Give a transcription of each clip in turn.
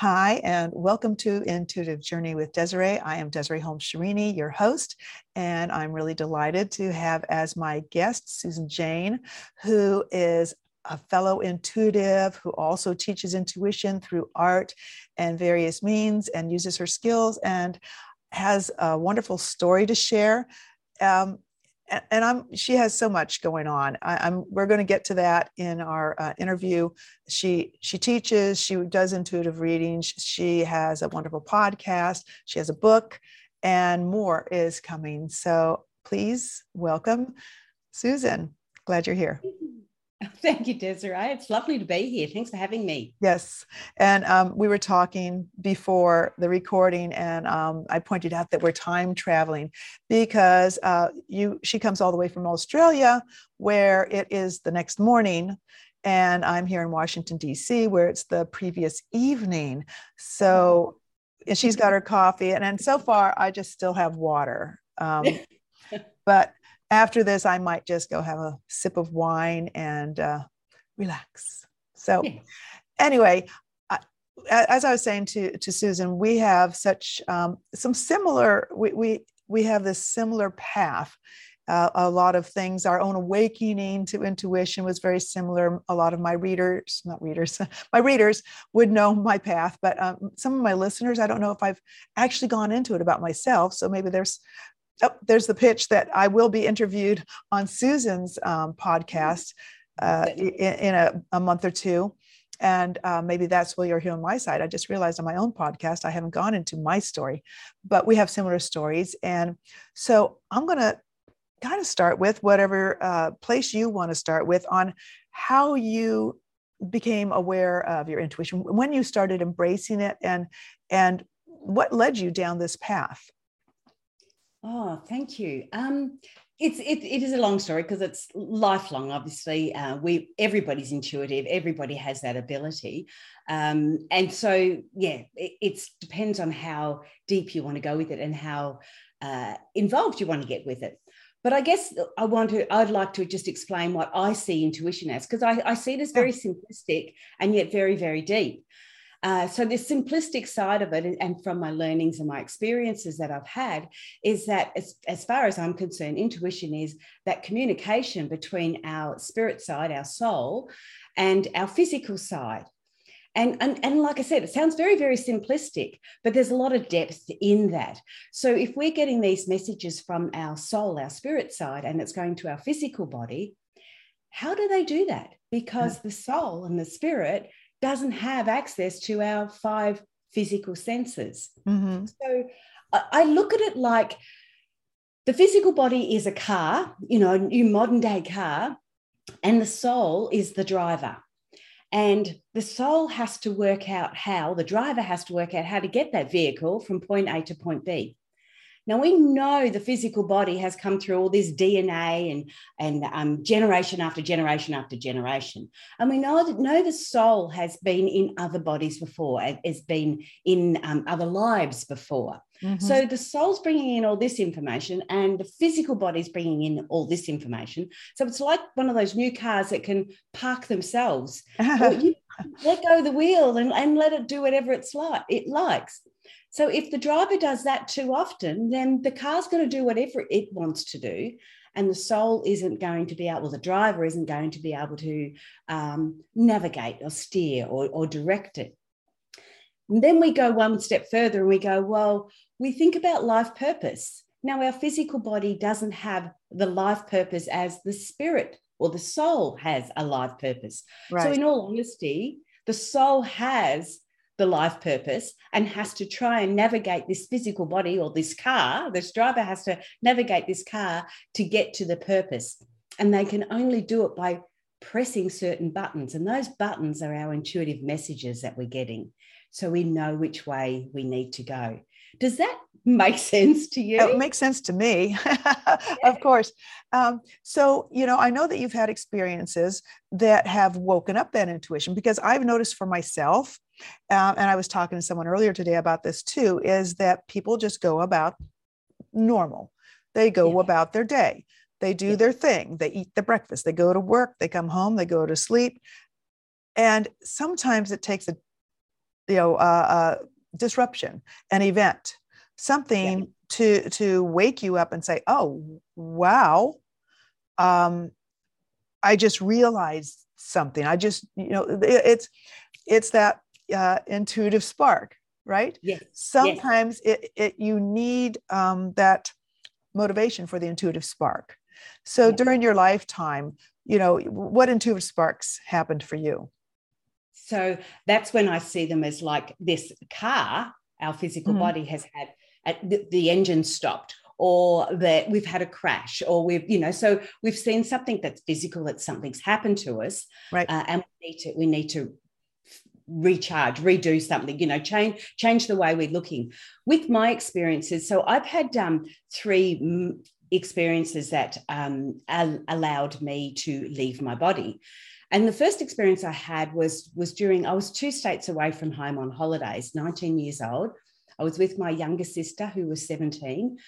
Hi, and welcome to Intuitive Journey with Desiree. I am Desiree Holmes Sharini, your host, and I'm really delighted to have as my guest Susan Jane, who is a fellow intuitive who also teaches intuition through art and various means and uses her skills and has a wonderful story to share. Um, and I'm she has so much going on. I, am we're going to get to that in our uh, interview. She she teaches, she does intuitive readings, she has a wonderful podcast, she has a book, and more is coming. So please welcome Susan. Glad you're here. Thank you, Desiree. It's lovely to be here. Thanks for having me. Yes. And um, we were talking before the recording, and um, I pointed out that we're time traveling because uh, you she comes all the way from Australia, where it is the next morning. And I'm here in Washington, D.C., where it's the previous evening. So she's got her coffee. And, and so far, I just still have water. Um, but after this, I might just go have a sip of wine and uh, relax. So, anyway, I, as I was saying to, to Susan, we have such um, some similar, we, we, we have this similar path. Uh, a lot of things, our own awakening to intuition was very similar. A lot of my readers, not readers, my readers would know my path, but um, some of my listeners, I don't know if I've actually gone into it about myself. So maybe there's oh, there's the pitch that I will be interviewed on Susan's um, podcast uh, in, in a, a, month or two. And uh, maybe that's where you're here on my side. I just realized on my own podcast, I haven't gone into my story, but we have similar stories. And so I'm going to kind of start with whatever uh, place you want to start with on how you became aware of your intuition when you started embracing it and and what led you down this path Oh, thank you. Um, it's it, it is a long story because it's lifelong. Obviously, uh, we everybody's intuitive. Everybody has that ability, um, and so yeah, it it's, depends on how deep you want to go with it and how uh, involved you want to get with it. But I guess I want to. I'd like to just explain what I see intuition as because I, I see it as very simplistic and yet very very deep. Uh, so the simplistic side of it, and from my learnings and my experiences that I've had, is that as, as far as I'm concerned, intuition is that communication between our spirit side, our soul, and our physical side. And, and, and like I said, it sounds very, very simplistic, but there's a lot of depth in that. So if we're getting these messages from our soul, our spirit side, and it's going to our physical body, how do they do that? Because the soul and the spirit doesn't have access to our five physical senses. Mm-hmm. So I look at it like the physical body is a car, you know, a new modern day car, and the soul is the driver. And the soul has to work out how, the driver has to work out how to get that vehicle from point A to point B. Now we know the physical body has come through all this DNA and and um, generation after generation after generation, and we know that know the soul has been in other bodies before, has been in um, other lives before. Mm-hmm. So the soul's bringing in all this information, and the physical body's bringing in all this information. So it's like one of those new cars that can park themselves. you let go of the wheel and, and let it do whatever it's like it likes. So if the driver does that too often, then the car's going to do whatever it wants to do. And the soul isn't going to be able, or the driver isn't going to be able to um, navigate or steer or, or direct it. And then we go one step further and we go, well, we think about life purpose. Now, our physical body doesn't have the life purpose as the spirit or the soul has a life purpose. Right. So, in all honesty, the soul has the life purpose and has to try and navigate this physical body or this car. This driver has to navigate this car to get to the purpose. And they can only do it by pressing certain buttons. And those buttons are our intuitive messages that we're getting. So we know which way we need to go. Does that make sense to you? It makes sense to me, of course. Um, so, you know, I know that you've had experiences that have woken up that intuition because I've noticed for myself, um, and I was talking to someone earlier today about this too, is that people just go about normal. They go yeah. about their day. They do yeah. their thing. They eat the breakfast. They go to work. They come home. They go to sleep. And sometimes it takes a you know uh, uh, disruption, an event, something yeah. to to wake you up and say, "Oh, wow, um, I just realized something. I just you know it, it's it's that uh, intuitive spark, right? Yes. Sometimes yes. It, it you need um, that motivation for the intuitive spark. So during your lifetime, you know, what intuitive sparks happened for you? So that's when I see them as like this car, our physical mm-hmm. body has had the, the engine stopped or that we've had a crash or we've you know so we've seen something that's physical that something's happened to us right. uh, and we need to we need to recharge redo something you know change change the way we're looking. With my experiences so i've had um, three experiences that um, allowed me to leave my body. And the first experience I had was was during I was two states away from home on holidays, 19 years old. I was with my younger sister who was 17,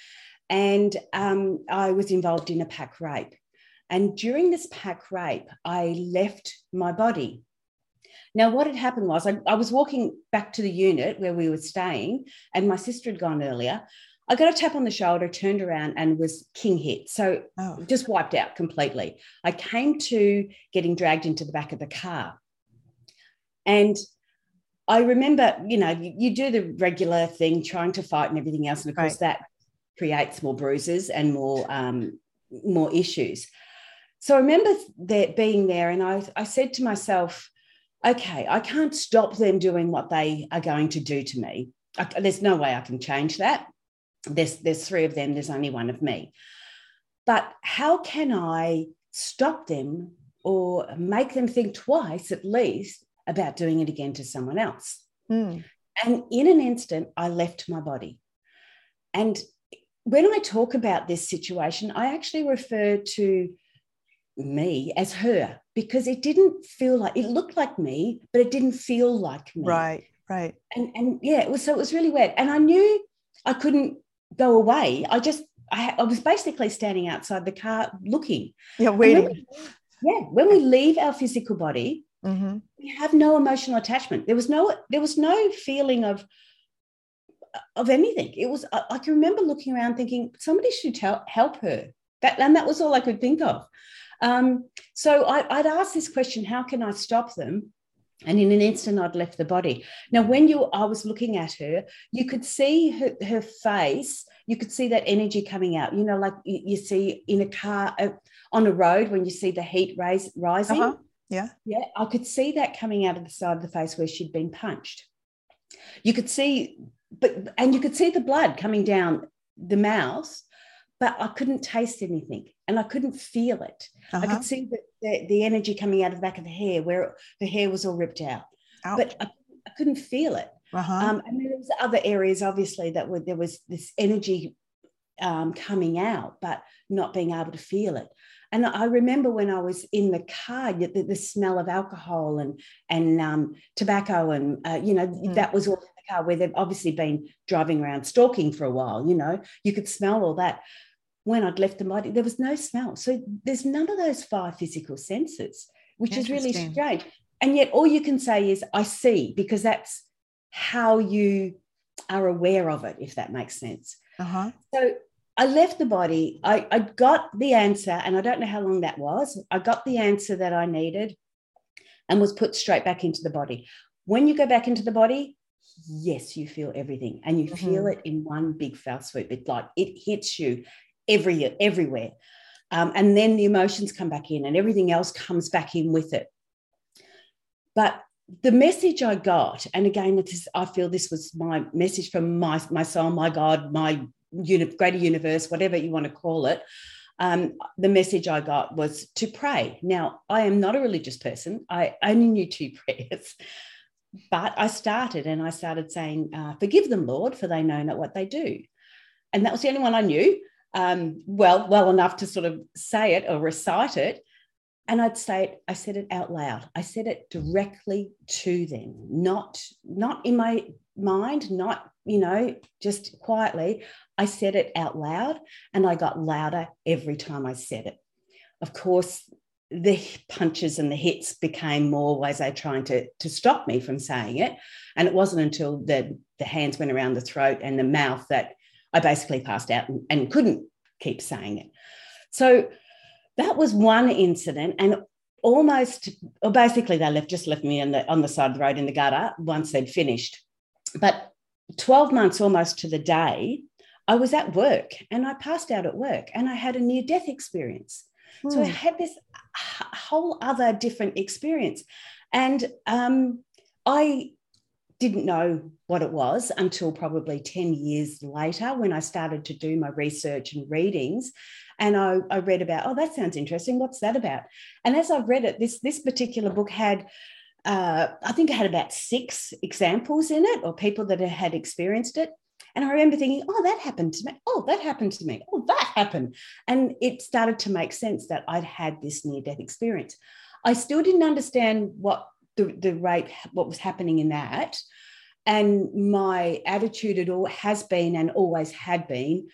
and um, I was involved in a pack rape. And during this pack rape, I left my body. Now, what had happened was I, I was walking back to the unit where we were staying, and my sister had gone earlier. I got a tap on the shoulder, turned around, and was king hit. So oh. just wiped out completely. I came to getting dragged into the back of the car. And I remember, you know, you, you do the regular thing, trying to fight and everything else. And of course, right. that creates more bruises and more um, more issues. So I remember that being there, and I, I said to myself, okay, I can't stop them doing what they are going to do to me. I, there's no way I can change that there's there's three of them there's only one of me but how can i stop them or make them think twice at least about doing it again to someone else mm. and in an instant i left my body and when i talk about this situation i actually refer to me as her because it didn't feel like it looked like me but it didn't feel like me right right and and yeah it was so it was really weird and i knew i couldn't go away. I just, I, I was basically standing outside the car looking. Yeah, waiting. When we, yeah, when we leave our physical body, mm-hmm. we have no emotional attachment. There was no, there was no feeling of, of anything. It was, I, I can remember looking around thinking somebody should tell, help her. That, and that was all I could think of. Um, so I, I'd ask this question: How can I stop them? and in an instant i'd left the body now when you i was looking at her you could see her, her face you could see that energy coming out you know like you, you see in a car uh, on a road when you see the heat rise, rising uh-huh. Yeah yeah i could see that coming out of the side of the face where she'd been punched you could see but and you could see the blood coming down the mouth but I couldn't taste anything and I couldn't feel it. Uh-huh. I could uh-huh. see the, the, the, energy coming out of the back of the hair where the hair was all ripped out, Ouch. but I, I, couldn't feel it. Uh-huh. Um, and there was other areas, obviously, that were, there was this energy um, coming out, but not being able to feel it. And I remember when I was in the car, the, the smell of alcohol and and um, tobacco, and uh, you know mm. that was all in the car where they've obviously been driving around stalking for a while. You know, you could smell all that when I'd left the body, there was no smell. So there's none of those five physical senses, which is really strange. And yet all you can say is, I see, because that's how you are aware of it, if that makes sense. Uh-huh. So I left the body. I, I got the answer, and I don't know how long that was. I got the answer that I needed and was put straight back into the body. When you go back into the body, yes, you feel everything and you mm-hmm. feel it in one big foul swoop. It like it hits you every everywhere. Um, and then the emotions come back in and everything else comes back in with it. But the message I got, and again, it is, I feel this was my message from my, my soul, my God, my uni- greater universe, whatever you want to call it. Um, the message I got was to pray. Now, I am not a religious person. I only knew two prayers, but I started and I started saying, uh, Forgive them, Lord, for they know not what they do. And that was the only one I knew um, well, well enough to sort of say it or recite it. And I'd say it, I said it out loud. I said it directly to them, not, not in my mind, not, you know, just quietly. I said it out loud and I got louder every time I said it. Of course, the punches and the hits became more ways they trying to to stop me from saying it. And it wasn't until the the hands went around the throat and the mouth that I basically passed out and, and couldn't keep saying it. So that was one incident, and almost, or basically, they left just left me on the on the side of the road in the gutter once they'd finished. But twelve months almost to the day, I was at work and I passed out at work, and I had a near death experience. So I hmm. had this whole other different experience, and um, I didn't know what it was until probably 10 years later when I started to do my research and readings. And I, I, read about, oh, that sounds interesting. What's that about? And as I've read it, this, this particular book had, uh, I think I had about six examples in it or people that had experienced it. And I remember thinking, oh, that happened to me. Oh, that happened to me. Oh, that happened. And it started to make sense that I'd had this near death experience. I still didn't understand what the, the rate, what was happening in that. And my attitude at all has been and always had been,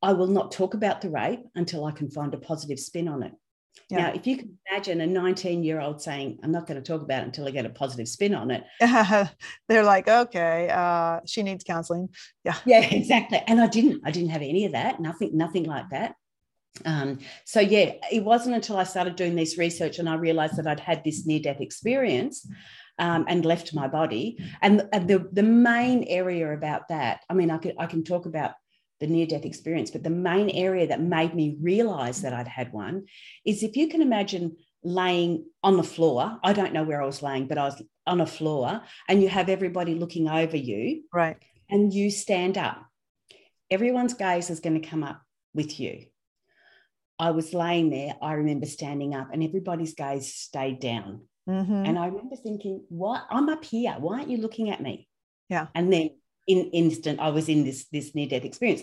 I will not talk about the rape until I can find a positive spin on it. Yeah. Now, if you can imagine a 19 year old saying, I'm not going to talk about it until I get a positive spin on it. They're like, okay, uh, she needs counseling. Yeah. Yeah, exactly. And I didn't, I didn't have any of that, nothing, nothing like that. Um, so yeah, it wasn't until I started doing this research and I realized that I'd had this near death experience um, and left my body. And, and the, the main area about that, I mean, I can, I can talk about the near death experience, but the main area that made me realize that I'd had one is if you can imagine laying on the floor, I don't know where I was laying, but I was on a floor and you have everybody looking over you. Right. And you stand up. Everyone's gaze is going to come up with you. I was laying there, I remember standing up, and everybody's gaze stayed down. Mm-hmm. And I remember thinking, what? I'm up here. Why aren't you looking at me? Yeah. And then in instant, I was in this, this near death experience.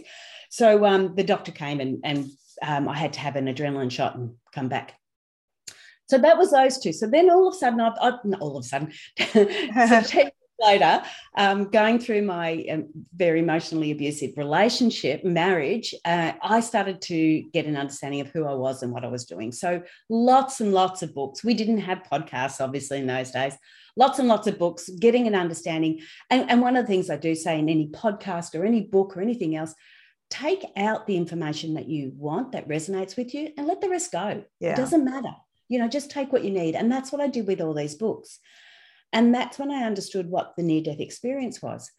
So um, the doctor came and, and um, I had to have an adrenaline shot and come back. So that was those two. So then all of a sudden, I've, I've all of a sudden, later, um, going through my um, very emotionally abusive relationship, marriage, uh, I started to get an understanding of who I was and what I was doing. So lots and lots of books. We didn't have podcasts, obviously, in those days. Lots and lots of books, getting an understanding. And, and one of the things I do say in any podcast or any book or anything else, take out the information that you want that resonates with you and let the rest go. Yeah. It doesn't matter. You know, just take what you need. And that's what I did with all these books. And that's when I understood what the near death experience was.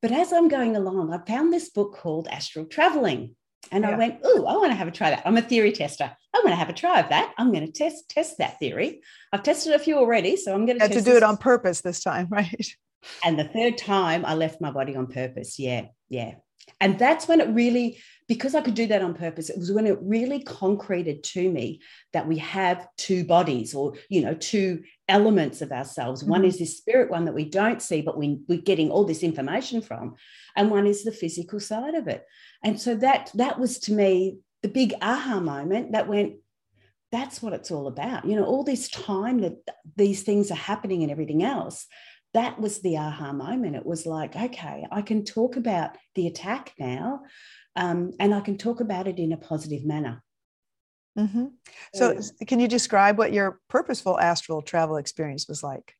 But as I'm going along, I found this book called Astral Traveling. And yeah. I went, oh, I want to have a try that. I'm a theory tester. I want to have a try of that. I'm going to test test that theory. I've tested a few already, so I'm going to, have to do this. it on purpose this time, right? And the third time, I left my body on purpose. Yeah, yeah. And that's when it really, because I could do that on purpose, it was when it really concreted to me that we have two bodies or, you know, two elements of ourselves. Mm-hmm. One is this spirit one that we don't see, but we, we're getting all this information from. And one is the physical side of it. And so that that was to me the big aha moment that went, that's what it's all about. You know, all this time that these things are happening and everything else that was the aha moment. It was like, okay, I can talk about the attack now, um, and I can talk about it in a positive manner. Mm-hmm. So, can you describe what your purposeful astral travel experience was like?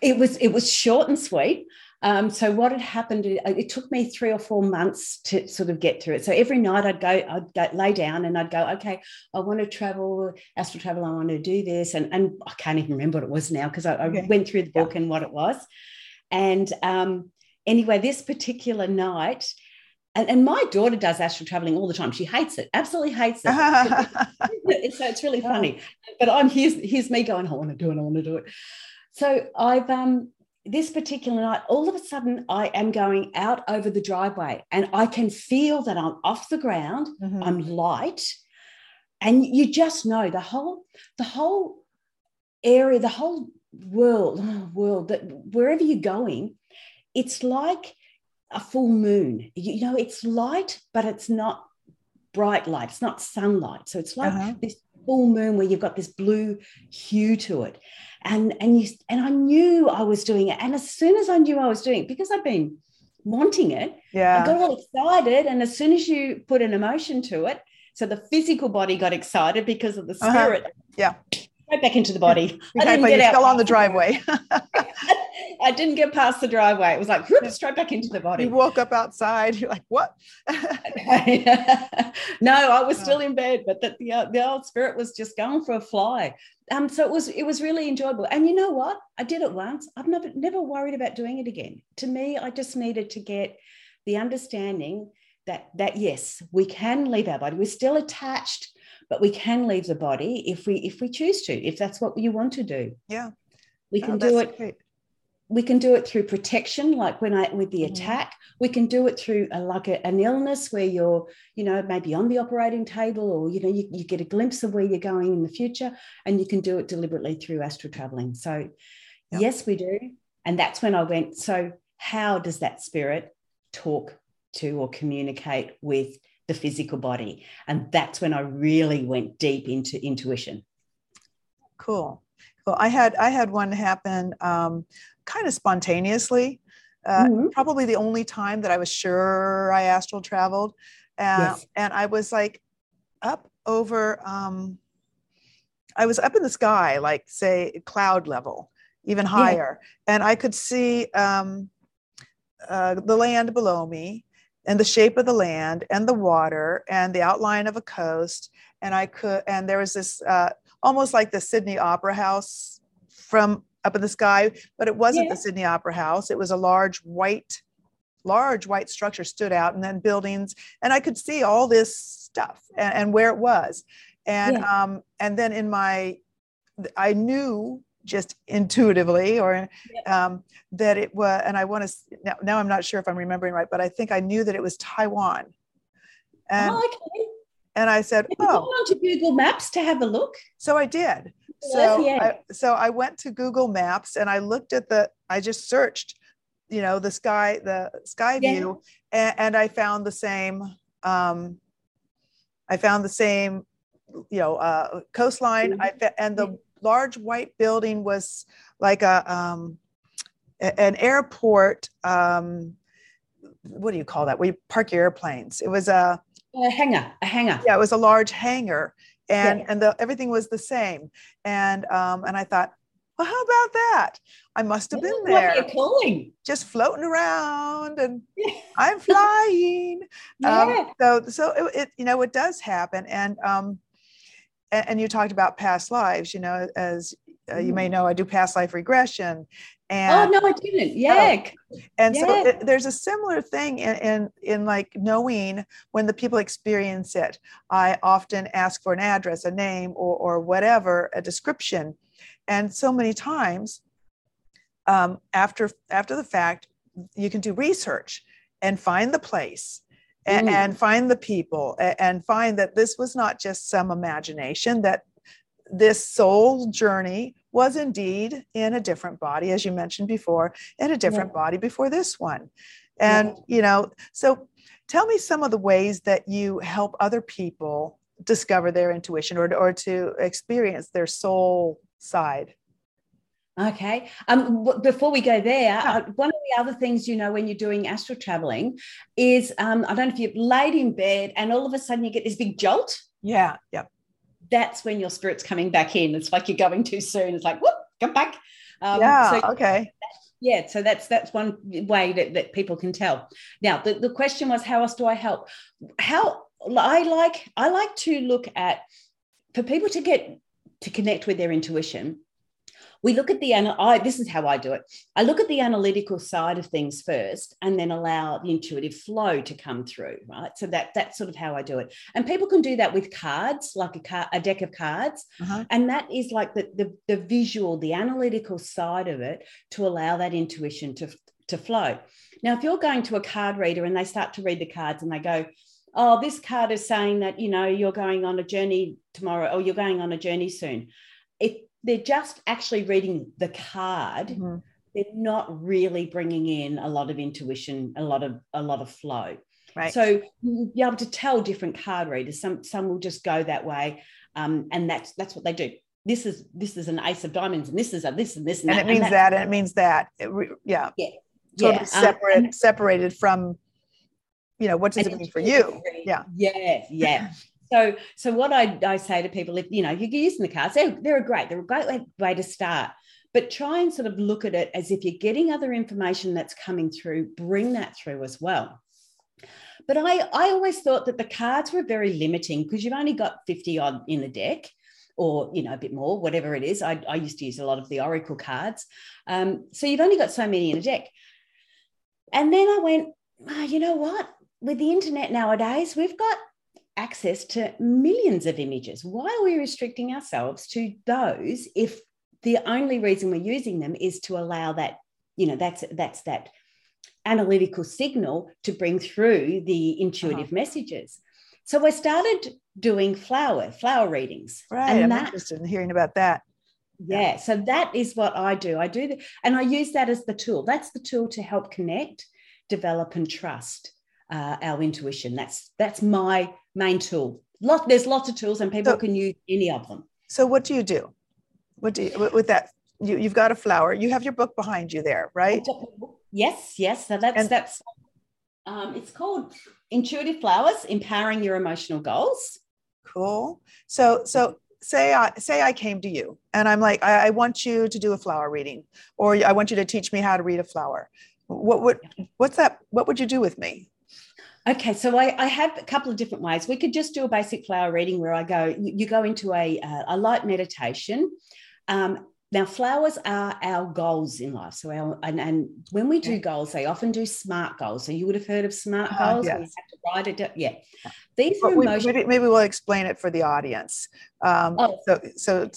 It was it was short and sweet. Um, so what had happened? It, it, took me three or four months to sort of get through it. So every night I'd go, I'd go, lay down and I'd go, okay, I want to travel, astral travel. I want to do this, and and I can't even remember what it was now because I. I, went through the book yeah. and what it was. And um, anyway, this particular night. And, and my daughter does astral traveling all the time. She hates it, absolutely hates it. so it's really funny. But I'm here's here's me going, I want to do it, I want to do it. So I've um this particular night, all of a sudden, I am going out over the driveway and I can feel that I'm off the ground, mm-hmm. I'm light. And you just know the whole, the whole area, the whole world, world that wherever you're going, it's like a full moon. You know, it's light, but it's not bright light. It's not sunlight. So it's like uh-huh. this full moon where you've got this blue hue to it and and you and i knew i was doing it and as soon as i knew i was doing it because i've been wanting it yeah i got all excited and as soon as you put an emotion to it So the physical body got excited because of the uh-huh. spirit. Uh-huh. Yeah. Right back into the body. I didn't get out fell on the driveway. I didn't get past the driveway. It was like whoop, straight back into the body. You woke up outside. You're like, what? no, I was still in bed, but that the, uh, the old spirit was just going for a fly. Um, so it was it was really enjoyable. And you know what? I did it once. I've never never worried about doing it again. To me, I just needed to get the understanding that that yes, we can leave our body. We're still attached, but we can leave the body if we if we choose to, if that's what you want to do. Yeah. We can oh, do it. Great we can do it through protection like when i with the mm-hmm. attack. We can do it through a, like a, an illness where you're you know maybe on the operating table or you know you, you get a glimpse of where you're going in the future and you can do it deliberately through astral traveling. So yep. yes we do. And that's when i went so how does that spirit talk to or communicate with the physical body? And that's when i really went deep into intuition. Cool well, I had I had one happen um, kind of spontaneously. Uh, mm-hmm. Probably the only time that I was sure I astral traveled, uh, yes. and I was like up over. Um, I was up in the sky, like say cloud level, even higher, yeah. and I could see um, uh, the land below me, and the shape of the land, and the water, and the outline of a coast, and I could, and there was this uh, almost like the Sydney Opera House from up in the sky, but it wasn't yeah. the Sydney Opera House. It was a large white, large white structure stood out, and then buildings, and I could see all this stuff and, and where it was, and yeah. um, and then in my, I knew just intuitively or um, that it was, and I want to now, now. I'm not sure if I'm remembering right, but I think I knew that it was Taiwan. And, oh, okay. And I said, "Oh." You on to Google Maps to have a look. So I did so I, so I went to Google Maps and I looked at the I just searched you know the sky the sky yeah. view and, and, I found the same um, I found the same you know uh, coastline mm-hmm. I, and the large white building was like a um, an airport um, what do you call that where you park your airplanes it was a a hangar a hangar yeah it was a large hangar and yeah. and the, everything was the same. And um and i thought well how about that? I must have been there just floating around and i'm flying. Yeah. Um, so so it, it, you know it does happen. And um and, and you talked about past lives you know as uh, you may mm. know i do past life regression and oh no, I didn't. Yeah. Oh. And yeah. so it, there's a similar thing in, in in like knowing when the people experience it. I often ask for an address, a name, or or whatever, a description, and so many times um, after after the fact, you can do research and find the place. And, mm. and find the people and find that this was not just some imagination that this soul journey was indeed in a different body, as you mentioned before, in a different yeah. body before this one. And, yeah. you know, so tell me some of the ways that you help other people discover their intuition or, or to experience their soul side. Okay. Um, before we go there, uh, one of the other things you know when you're doing astral traveling is um, I don't know if you've laid in bed and all of a sudden you get this big jolt. Yeah. Yep that's when your spirit's coming back in. It's like you're going too soon. It's like, whoop, come back. Um, yeah. So okay. Yeah. So that's that's one way that, that people can tell. Now the, the question was, how else do I help? How I like I like to look at for people to get to connect with their intuition we look at the I, this is how I do it. I look at the analytical side of things first, and then allow the intuitive flow to come through. Right, so that that's sort of how I do it. And people can do that with cards, like a card, a deck of cards, uh-huh. and that is like the, the the visual, the analytical side of it to allow that intuition to to flow. Now, if you're going to a card reader and they start to read the cards and they go, oh, this card is saying that, you know, you're going on a journey tomorrow or you're going on a journey soon. If they're just actually reading the card. Mm-hmm. they're not really bringing in a lot of intuition a lot of a lot of flow. Right. So you'll be able to tell different card readers. Some some will just go that way um, and that's that's what they do. This is this is an ace of diamonds and this is a this and this and, and that, it means and that and it means that. It re, yeah. Yeah. Totally yeah. separate um, separated from you know what does it mean for you? yeah. Yeah yeah So, so what I, I say to people, if you know you're using the cards, they're, they're great. They're a great way, way to start. But try and sort of look at it as if you're getting other information that's coming through. Bring that through as well. But I, I always thought that the cards were very limiting because you've only got 50 odd in the deck or you know a bit more whatever it is i, I used to use a lot of the oracle cards um, so you've only got so many in a deck and then i went oh, you know what with the internet nowadays we've got access to millions of images why are we restricting ourselves to those if the only reason we're using them is to allow that you know that's that's that analytical signal to bring through the intuitive uh-huh. messages. So I started doing flower, flower readings. Right. And I'm that, interested in hearing about that. Yeah. So that is what I do. I do that. And I use that as the tool. That's the tool to help connect, develop, and trust uh, our intuition. That's that's my main tool. Lot, there's lots of tools and people so, can use any of them. So what do you do? What do you with that? You, you've got a flower. You have your book behind you there, right? Yes, yes. So that's and, that's um, it's called Intuitive Flowers: Empowering Your Emotional Goals. Cool. So so say I say I came to you and I'm like, I, I want you to do a flower reading, or I want you to teach me how to read a flower. What would what's that? What would you do with me? Okay, so I, I, have a couple of different ways. We could just do a basic flower reading where I go, you go into a, a light meditation. Um, now, flowers are our goals in life. So, our, and, and when we do yeah. goals, they often do SMART goals. So, you would have heard of SMART uh, goals. Yes. We have to write it down. Yeah. These are emotional. Maybe, maybe, we'll explain it for the audience. Um, oh. So, so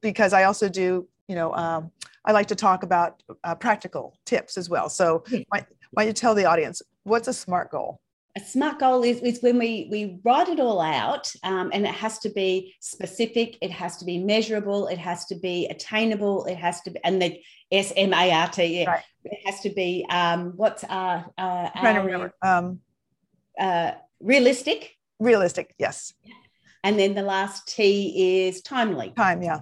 because I also do, you know, um, I like to talk about uh, practical tips as well. So, yeah. why, why don't you tell the audience what's a SMART goal? A smart goal is, is when we we write it all out um, and it has to be specific it has to be measurable it has to be attainable it has to be and the s-m-a-r-t yeah right. it has to be um, what's uh, uh, trying to remember. Um, uh, realistic? realistic yes. And then the last t is timely. Time yeah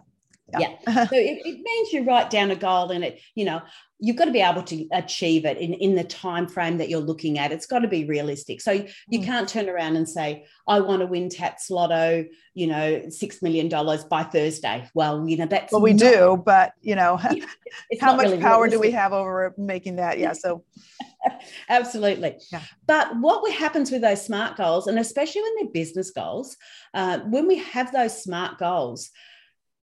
yeah, yeah. so it, it means you write down a goal and it you know you've got to be able to achieve it in, in the time frame that you're looking at it's got to be realistic so you mm. can't turn around and say i want to win Tatts Lotto you know six million dollars by thursday well you know that's well we not, do but you know how much really power realistic. do we have over making that yeah so absolutely yeah. but what happens with those smart goals and especially when they're business goals uh, when we have those smart goals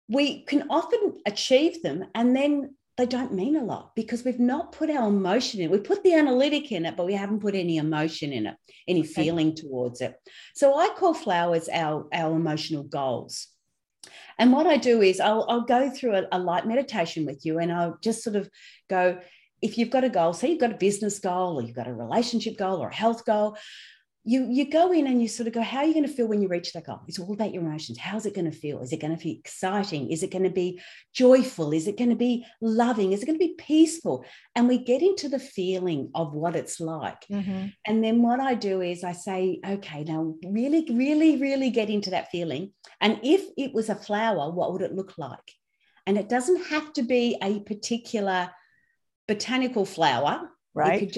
we can often achieve them and then they don't mean a lot because we've not put our emotion in. We put the analytic in it, but we haven't put any emotion in it, any feeling towards it. So I call flowers our, our emotional goals. And what I do is I'll, I'll go through a, a light meditation with you and I'll just sort of go, if you've got a goal, say you've got a business goal or you've got a relationship goal or a health goal, you you go in and you sort of go how are you going to feel when you reach that goal? It's all about your emotions. How's it going to feel? Is it going to be exciting? Is it going to be joyful? Is it going to be loving? Is it going to be peaceful? And we get into the feeling of what it's like. Mm-hmm. and then what i do is i say okay now really really really get into that feeling. And if it was a flower what would it look like? And it doesn't have to be a particular botanical flower. Right.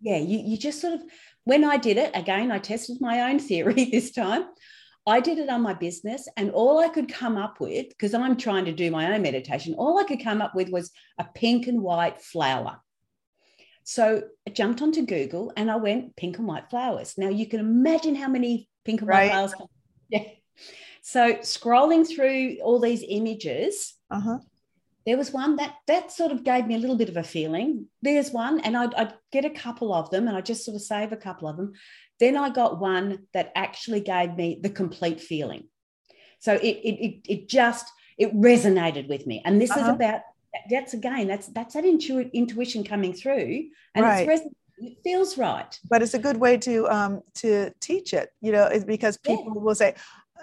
yeah you, you just sort of when I did it, again, I tested my own theory this time. I did it on my business, and all I could come up with, because I'm trying to do my own meditation, all I could come up with was a pink and white flower. So I jumped onto Google and I went pink and white flowers. Now you can imagine how many pink and white flowers. Yeah. So scrolling through all these images, uh-huh there was one that that sort of gave me a little bit of a feeling there's one and I'd, I'd, get a couple of them and i just sort of save a couple of them then i got one that actually gave me the complete feeling so it it, it, it just it resonated with me and this uh-huh. is about that's again that's that's that intu- intuition coming through and right. it's it feels right but it's a good way to um to teach it you know because people yeah. will say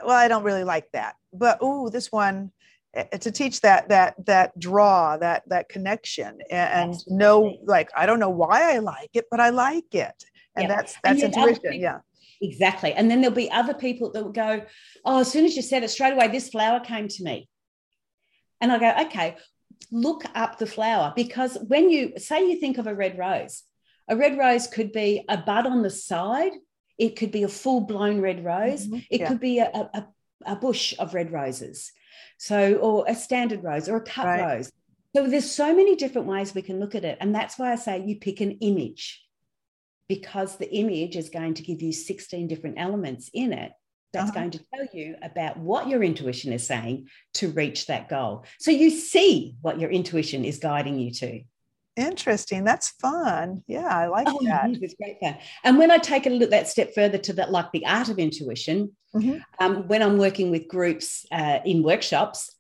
well i don't really like that but oh this one to teach that that that draw that that connection and, and know like i don't know why i like it but i like it and yeah. that's that's and intuition people, yeah exactly and then there'll be other people that will go oh as soon as you said it straight away this flower came to me and i go okay look up the flower because when you say you think of a red rose a red rose could be a bud on the side it could be a full blown red rose, Mhm. it Yeah. could be a, a, a bush of red roses. So, or a standard rose or a cut Right. rose. So there's so many different ways we can look at it. And that's why I say you pick an image because the image is going to give you 16 different elements in it that's Uh-huh. going to tell you about what your intuition is saying to reach that goal. So you see what your intuition is guiding you to. Interesting. That's fun. Yeah, I like Oh, that. it is, great fun. And when I take it a look that step further to that, like the art of intuition, Mhm. um, when I'm working with groups uh, in workshops,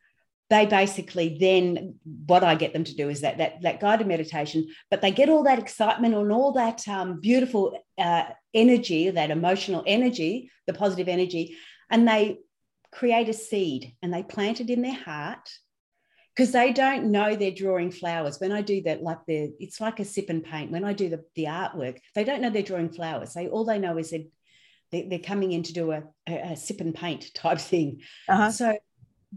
they basically then what I get them to do is that that that guided meditation, but they get all that excitement and all that um, beautiful uh, energy, that emotional energy, the positive energy, and they create a seed and they plant it in their heart because they don't know they're drawing flowers. When I do that, like the it's like a sip and paint. When I do the, the artwork, they don't know they're drawing flowers. They all they know is that they, they're coming in to do a, a, a sip and paint type thing. Uh-huh. So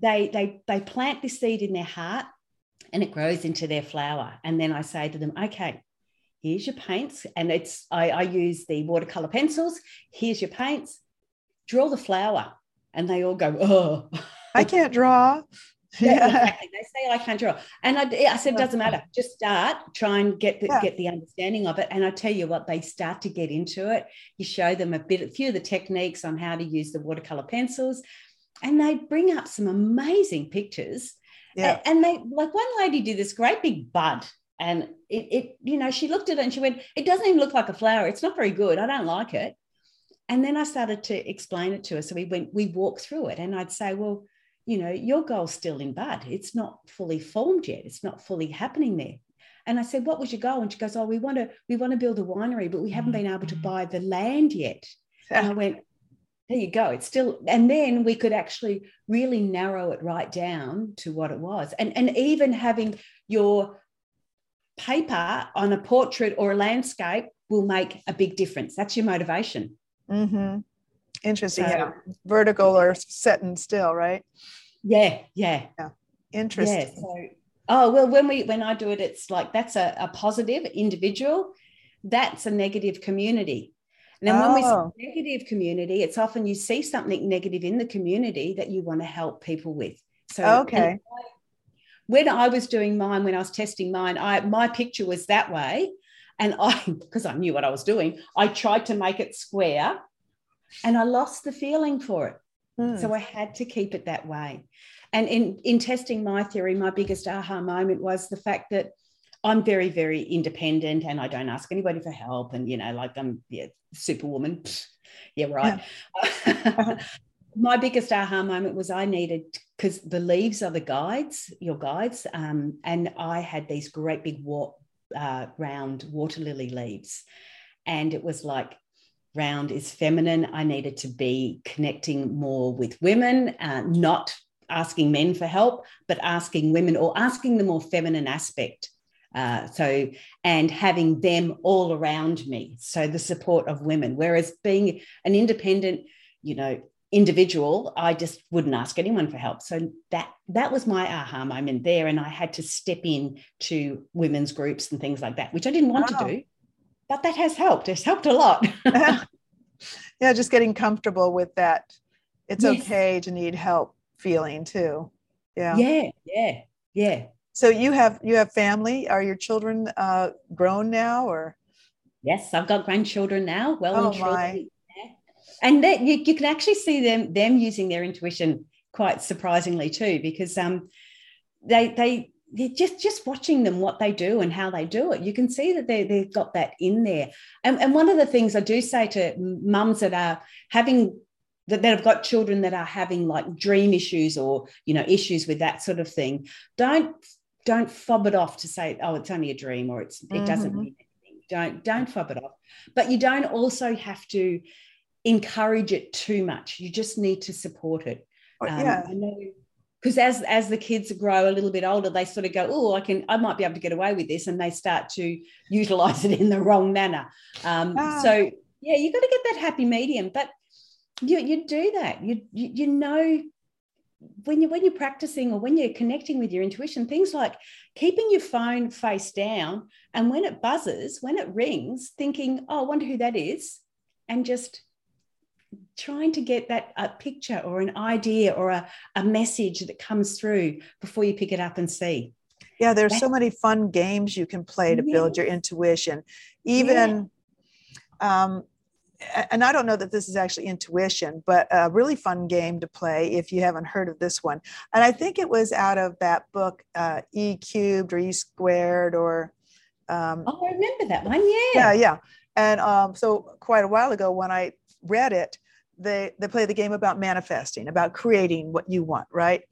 they they they plant this seed in their heart and it grows into their flower. And then I say to them, okay, here's your paints. And it's I, I use the watercolor pencils. Here's your paints. Draw the flower. And they all go, oh. I can't draw. Yeah, Yeah. exactly. They say I can't draw, and I, I said it doesn't matter. Just start, try and get the Yeah. get the understanding of it. And I tell you what, they start to get into it. You show them a bit, a few of the techniques on how to use the watercolor pencils, and they bring up some amazing pictures. Yeah. And they like one lady did this great big bud, and it, it you know she looked at it and she went, it doesn't even look like a flower. It's not very good. I don't like it. And then I started to explain it to her. So we went, we walked through it, and I'd say, well you know, your goal's still in bud. It's not fully formed yet. It's not fully happening there. And I said, what was your goal? And she goes, oh, we want to, we want to build a winery, but we haven't been able to buy the land yet. And I went, there you go. It's still, and then we could actually really narrow it right down to what it was. And, and even having your paper on a portrait or a landscape will make a big difference. That's your motivation. hmm Interesting. So- yeah. Vertical or setting still, right? Yeah, yeah. Interesting. Yeah. So, oh well, when we when I do it, it's like that's a, a positive individual. That's a negative community. And then when we Oh. see negative community, it's often you see something negative in the community that you want to help people with. So Okay. when I was doing mine, when I was testing mine, I my picture was that way. And I, because I knew what I was doing, I tried to make it square and I lost the feeling for it. Hmm. So I had to keep it that way. And in, in testing my theory, my biggest aha moment was the fact that I'm very, very independent and I don't ask anybody for help. And, you know, like I'm yeah, superwoman. Yeah, right. my biggest aha moment was I needed, because the leaves are the guides, your guides. Um, and I had these great big wa- uh, round water lily leaves. And it was like, round is feminine. I needed to be connecting more with women, uh, not asking men for help, but asking women or asking the more feminine aspect. Uh, so, and having them all around me. So, the support of women. Whereas being an independent, you know, individual, I just wouldn't ask anyone for help. So that that was my aha moment there, and I had to step in to women's groups and things like that, which I didn't want Wow. to do, but that has helped. It's helped a lot. yeah, just getting comfortable with that. It's Yes. okay to need help feeling too. Yeah. yeah, yeah, yeah. So you have you have family. Are your children uh, grown now or? Yes, I've got grandchildren now. Well Oh, and my. And that you, you can actually see them them using their intuition quite surprisingly too, because um they they just just watching them what they do and how they do it. You can see that they they've got that in there. And, and one of the things I do say to mums that are having that, that have got children that are having like dream issues or you know issues with that sort of thing, don't don't fob it off to say, oh, it's only a dream or it's it doesn't Mhm. mean anything. Don't don't fob it off. But you don't also have to encourage it too much. You just need to support it. or- Um, yeah. I know because as as the kids grow a little bit older, they sort of go, oh, I can, I might be able to get away with this, and they start to utilize it in the wrong manner. Um, Ah. So yeah, you've got to get that happy medium, but you you do that. You, you you know when you when you're practicing or when you're connecting with your intuition, things like keeping your phone face down, and when it buzzes, when it rings, thinking, oh, I wonder who that is, and just trying to get that a picture or an idea or a, a message that comes through before you pick it up and see. Yeah, there's so many fun games you can play to build your intuition. Even, yeah. um, and I don't know that this is actually intuition, but a really fun game to play if you haven't heard of this one. And I think it was out of that book, uh, E cubed or E squared or. Um, oh, I remember that one. Yeah. Yeah, yeah. And um, so quite a while ago, when I read it, they they play the game about manifesting, about creating what you want, right?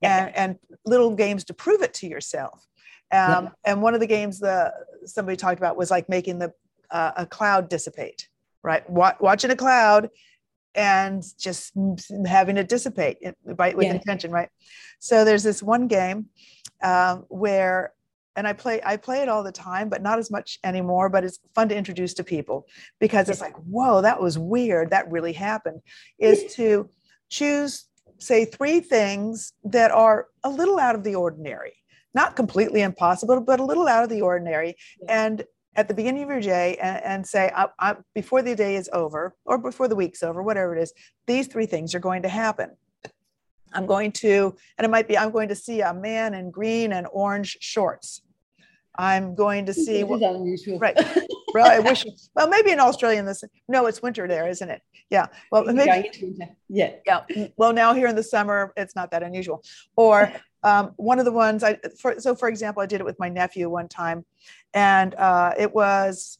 Yeah. And and little games to prove it to yourself. Um, yeah. And one of the games the somebody talked about was like making the uh, a cloud dissipate, right? Wa- watching a cloud and just having it dissipate right with yeah. intention, right? So there's this one game um, where and I play I play it all the time, but not as much anymore. But it's fun to introduce to people because it's like, whoa, that was weird. That really happened. Is to choose, say, three things that are a little out of the ordinary, not completely impossible, but a little out of the ordinary. And at the beginning of your day, and, and say, I, I, before the day is over or before the week's over, whatever it is, these three things are going to happen. I'm going to, and it might be, I'm going to see a man in green and orange shorts. I'm going to see what, unusual. right. Well, I wish, well, maybe in Australia in this, no, it's winter there, isn't it? Yeah. Well, maybe, yeah. Yeah. Well, now here in the summer, it's not that unusual. Or um, one of the ones I, for, so for example, I did it with my nephew one time and uh, it was,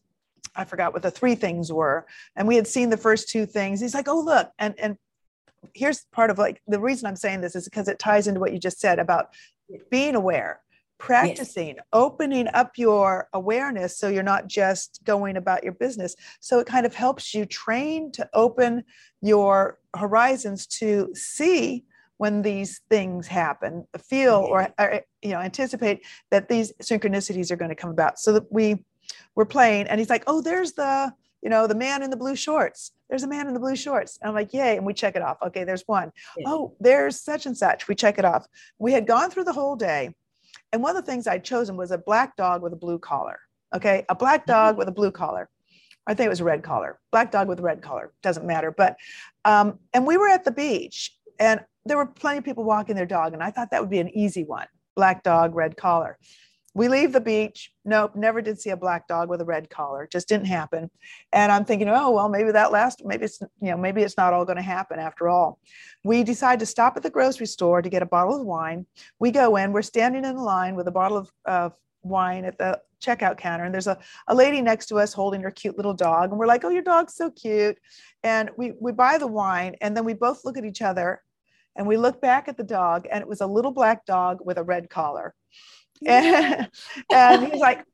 I forgot what the three things were. And we had seen the first two things. He's like, oh, look. And, and here's part of like the reason I'm saying this is because it ties into what you just said about being aware, practicing, yes. opening up your awareness so you're not just going about your business. So it kind of helps you train to open your horizons to see when these things happen, feel or, or you know anticipate that these synchronicities are going to come about. So that we we're playing, and he's like, "Oh, there's the you know, the man in the blue shorts. There's a man in the blue shorts. And I'm like, yay. And we check it off. Okay, there's one. Yeah. Oh, there's such and such. We check it off. We had gone through the whole day. And one of the things I'd chosen was a black dog with a blue collar. Okay, a black mm-hmm. dog with a blue collar. I think it was a red collar, black dog with a red collar, doesn't matter. But, um, and we were at the beach and there were plenty of people walking their dog. And I thought that would be an easy one black dog, red collar we leave the beach. Nope, never did see a black dog with a red collar. Just didn't happen. And I'm thinking, oh well, maybe that last, maybe it's you know, maybe it's not all going to happen after all. We decide to stop at the grocery store to get a bottle of wine. We go in. We're standing in line with a bottle of, of wine at the checkout counter, and there's a, a lady next to us holding her cute little dog, and we're like, oh, your dog's so cute. And we we buy the wine, and then we both look at each other, and we look back at the dog, and it was a little black dog with a red collar. And, and he's like,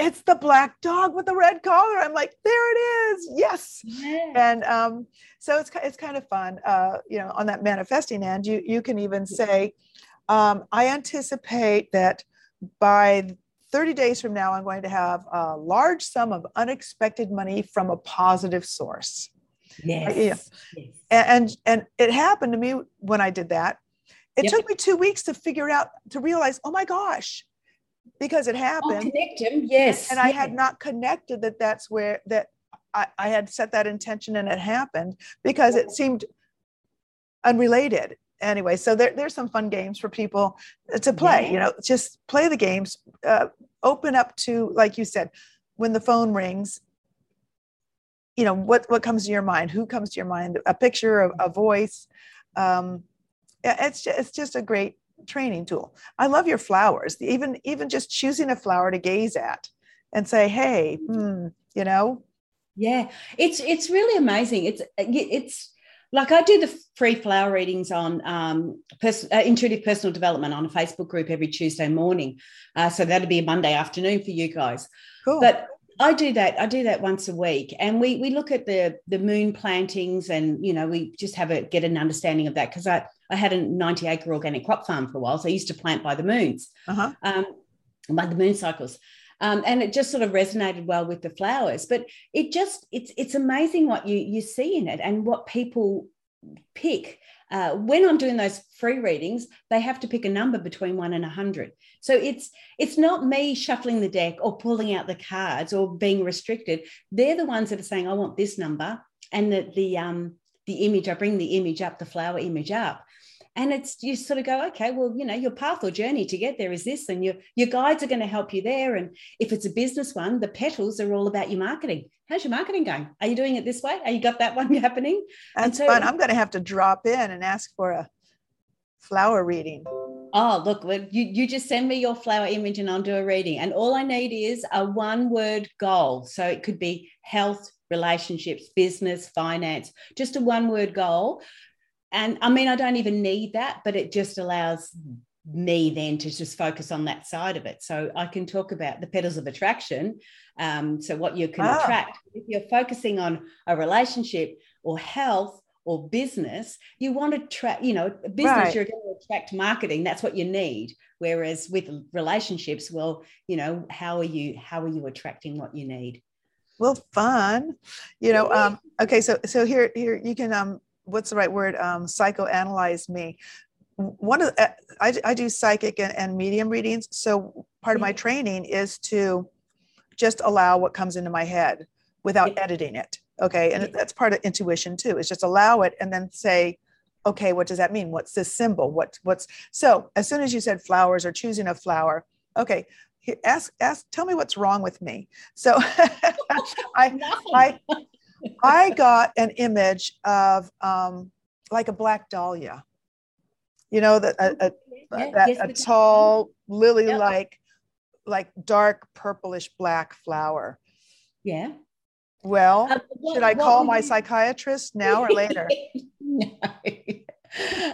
it's the black dog with the red collar. I'm like, there it is. Yes. Yeah. And um, so it's, it's kind of fun. Uh, you know, on that manifesting end, you, you can even say, um, I anticipate that by 30 days from now, I'm going to have a large sum of unexpected money from a positive source. Yes. Yeah. yes. And, and it happened to me when I did that. It yep. took me two weeks to figure out, to realize, oh my gosh, because it happened. Oh, connect him, yes. And I had not connected that that's where that I, I had set that intention and it happened because it seemed unrelated. Anyway, so there, there's some fun games for people to play. Yeah. You know, just play the games. Uh, open up to, like you said, when the phone rings. You know what what comes to your mind? Who comes to your mind? A picture, a, a voice. Um, it's just, it's just a great training tool. I love your flowers. Even even just choosing a flower to gaze at and say, "Hey, hmm, you know." Yeah, it's it's really amazing. It's it's like I do the free flower readings on um, pers- uh, intuitive personal development on a Facebook group every Tuesday morning. Uh, so that'll be a Monday afternoon for you guys. Cool. But I do that. I do that once a week, and we we look at the the moon plantings, and you know we just have a get an understanding of that because I I had a ninety acre organic crop farm for a while, so I used to plant by the moons, uh-huh. um, by the moon cycles. Um, and it just sort of resonated well with the flowers but it just it's it's amazing what you you see in it and what people pick uh, when I'm doing those free readings, they have to pick a number between one and a hundred. So it's it's not me shuffling the deck or pulling out the cards or being restricted. They're the ones that are saying, "I want this number," and that the um, the image, I bring the image up, the flower image up. And it's you sort of go, okay, well, you know, your path or journey to get there is this, and your your guides are going to help you there. And if it's a business one, the petals are all about your marketing. How's your marketing going? Are you doing it this way? Are you got that one happening? That's so, fun. I'm going to have to drop in and ask for a flower reading. Oh, look, you, you just send me your flower image and I'll do a reading. And all I need is a one word goal. So it could be health, relationships, business, finance, just a one word goal. And I mean, I don't even need that, but it just allows me then to just focus on that side of it. So I can talk about the petals of attraction. Um, so what you can ah. attract. If you're focusing on a relationship or health or business, you want to track, you know, business, right. you're going to attract marketing. That's what you need. Whereas with relationships, well, you know, how are you, how are you attracting what you need? Well, fun. You know, um, okay, so so here here you can um what's the right word? Um psychoanalyze me. One of the, I, I do psychic and, and medium readings. So part of my training is to just allow what comes into my head without editing it okay and that's part of intuition too is just allow it and then say okay what does that mean? What's this symbol? What what's so as soon as you said flowers or choosing a flower okay ask ask tell me what's wrong with me. So i i i got an image of um like a black dahlia. You know that a, a, yeah, that a tall lily like like dark purplish black flower. Yeah well, uh, what, should I call my you... psychiatrist now or later? no.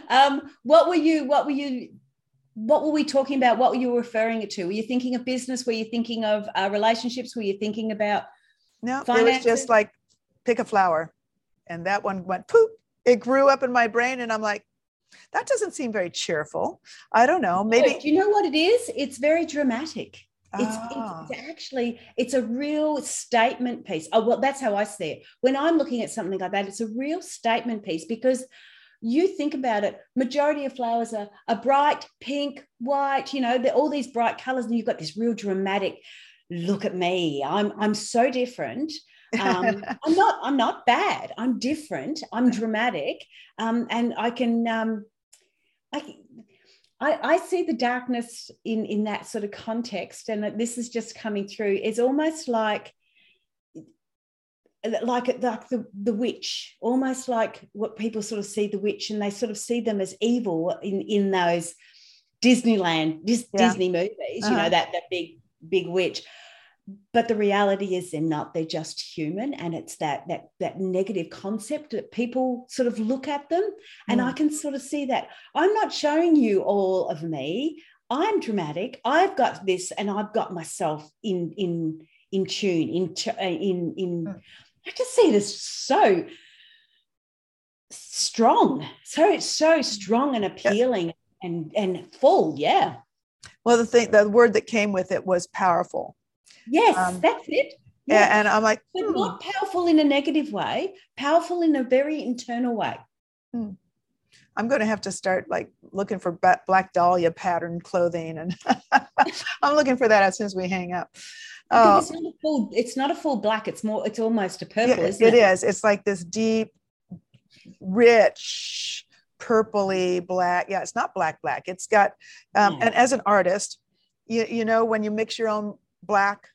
Um, what were you? What were you? What were we talking about? What were you referring it to? Were you thinking of business? Were you thinking of uh, relationships? Were you thinking about? No, finances? it was just like pick a flower, and that one went poop. It grew up in my brain, and I'm like, that doesn't seem very cheerful. I don't know. Maybe. No, do you know what it is? It's very dramatic. It's, ah. it's, actually it's a real statement piece. Oh well, that's how I see it. When I'm looking at something like that, it's a real statement piece because you think about it. Majority of flowers are, are bright pink, white. You know, all these bright colors, and you've got this real dramatic. Look at me. I'm I'm so different. um, I'm not. I'm not bad. I'm different. I'm dramatic, um, and I can. Um, I I, I see the darkness in in that sort of context, and this is just coming through. It's almost like like like the the witch, almost like what people sort of see the witch, and they sort of see them as evil in in those Disneyland Dis, yeah. Disney movies. Uh-huh. You know uh-huh. that that big big witch but the reality is they're not they're just human and it's that that that negative concept that people sort of look at them and mm. i can sort of see that i'm not showing you all of me i'm dramatic i've got this and i've got myself in in in tune in uh, in in mm. i just see it as so strong so it's so strong and appealing yeah. and and full yeah well the thing the word that came with it was powerful Yes, um, that's it. Yeah. And I'm like, but hmm. not powerful in a negative way, powerful in a very internal way. Hmm. I'm going to have to start like looking for Black Dahlia pattern clothing, and I'm looking for that as soon as we hang up. Oh, it's not a full. It's not a full black. It's more. It's almost a purple. Yeah, isn't it, it is. It's like this deep, rich, purpley black. Yeah, it's not black black. It's got. Um, yeah. And as an artist, you you know when you mix your own black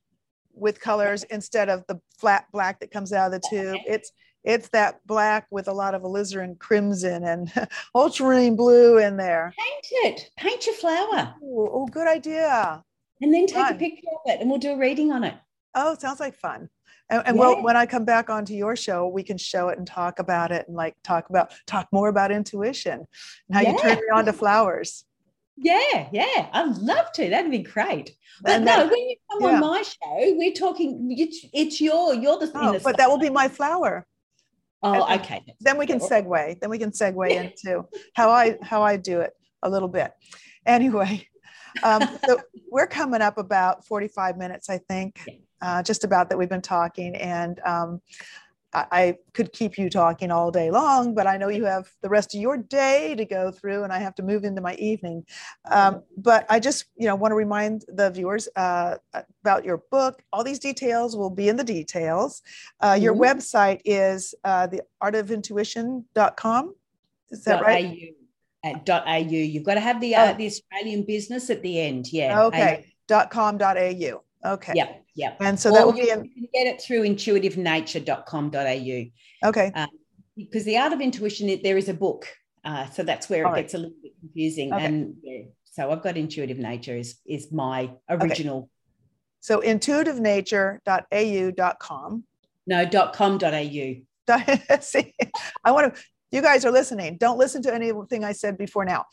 with colors instead of the flat black that comes out of the tube. It's it's that black with a lot of alizarin crimson and ultramarine blue in there. Paint it. Paint your flower. Ooh, oh, good idea. And then take fun. a picture of it and we'll do a reading on it. Oh, sounds like fun. And, and yeah. well, when I come back onto your show, we can show it and talk about it and like talk about talk more about intuition and how yeah. you turn it on to flowers. Yeah, yeah, I'd love to. That'd be great. But and no, that, when you come yeah. on my show, we're talking. It's, it's your you're the. Oh, but that will be my flower. Oh, and okay. Then we can segue. Then we can segue into how I how I do it a little bit. Anyway, um, so we're coming up about forty five minutes, I think, uh, just about that we've been talking, and um, I, I could keep you talking all day long, but I know you have the rest of your day to go through, and I have to move into my evening. Um, but I just, you know, want to remind the viewers uh, about your book. All these details will be in the details. Uh, your Mhm. website is uh, the artofintuition.com. Is that right? au, at dot au. You've got to have the uh, Oh. the Australian business at the end. Yeah. Okay. Dot com. Okay. Yeah. Yeah. And so that will be you, in. you can get it through intuitivenature.com.au Okay. because the art of intuition, there is a book. Uh, so that's where All it right. gets a little bit confusing. Okay. And yeah, so I've got intuitive nature is, is my original. So intuitivenature.au.com. No, dot com dot au. See, I want to, you guys are listening. Don't listen to anything I said before now.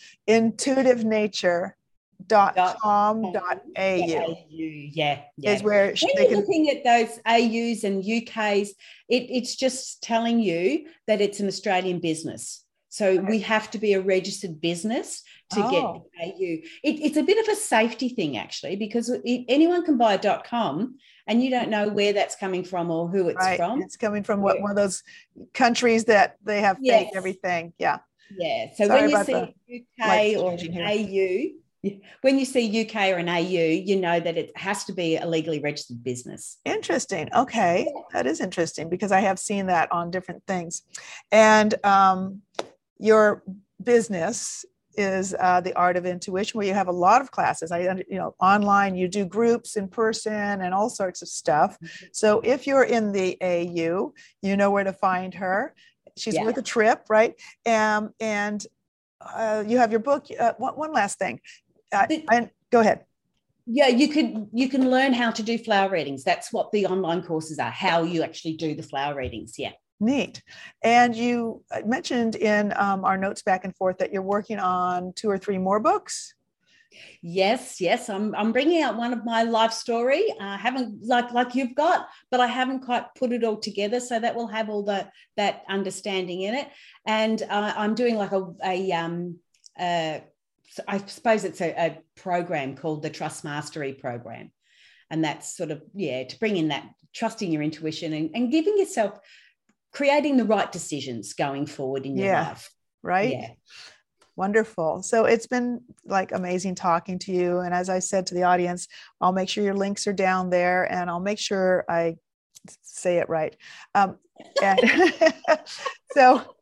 Intuitivenature.com.au Yeah. Yeah. is where when they you're can, looking at those AUs and UKs, it, it's just telling you that it's an Australian business. So Okay. we have to be a registered business to get Oh. the AU. It, it's a bit of a safety thing, actually, because it, anyone can buy a .com and you don't know mm-hmm. where that's coming from or who it's right. from. It's coming from what, one of those countries that they have fake everything. Yeah. Yeah. So Sorry when you see UK or. AU, when you see UK or an AU, you know that it has to be a legally registered business. Interesting. Okay. That is interesting because I have seen that on different things. And um, your business is uh, the art of intuition, where you have a lot of classes. I, you know, online you do groups in person and all sorts of stuff. So if you're in the AU, you know where to find her. She's Yeah. with a trip, right? Um, and uh, you have your book. Uh, one, one last thing. Uh, I, go ahead. Yeah, you can you can learn how to do flower readings. That's what the online courses are. How you actually do the flower readings. Yeah. Neat. And you uh, mentioned in um, our notes back and forth that you're working on two or three more books. Yes, yes. I'm I'm bringing out one of my life story. I haven't like like you've got, but I haven't quite put it all together. So that will have all the that understanding in it. And uh, I'm doing like a a um uh so I suppose it's a, a program called the Trust Mastery Program, and that's sort of yeah to bring in that trusting your intuition and, and giving yourself creating the right decisions going forward in your Yeah. life. Right. Yeah. Wonderful. So it's been like amazing talking to you. And as I said to the audience, I'll make sure your links are down there and I'll make sure I say it right. Um, and so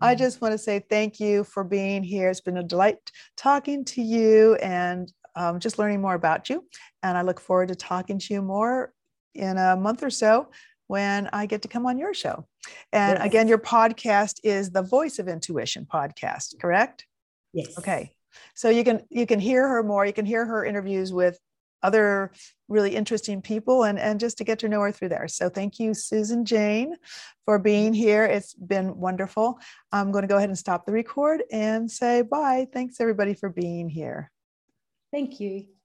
I just want to say thank you for being here. It's been a delight talking to you and um, just learning more about you. And I look forward to talking to you more in a month or so when I get to come on your show. And Yes. again, your podcast is the Voice of Intuition podcast, correct? Yes. Okay. So you can you can hear her more. You can hear her interviews with other really interesting people and, and just to get to know her through there. So thank you, Susan Jane, for being here. It's been wonderful. I'm going to go ahead and stop the record and say bye. Thanks everybody for being here. Thank you.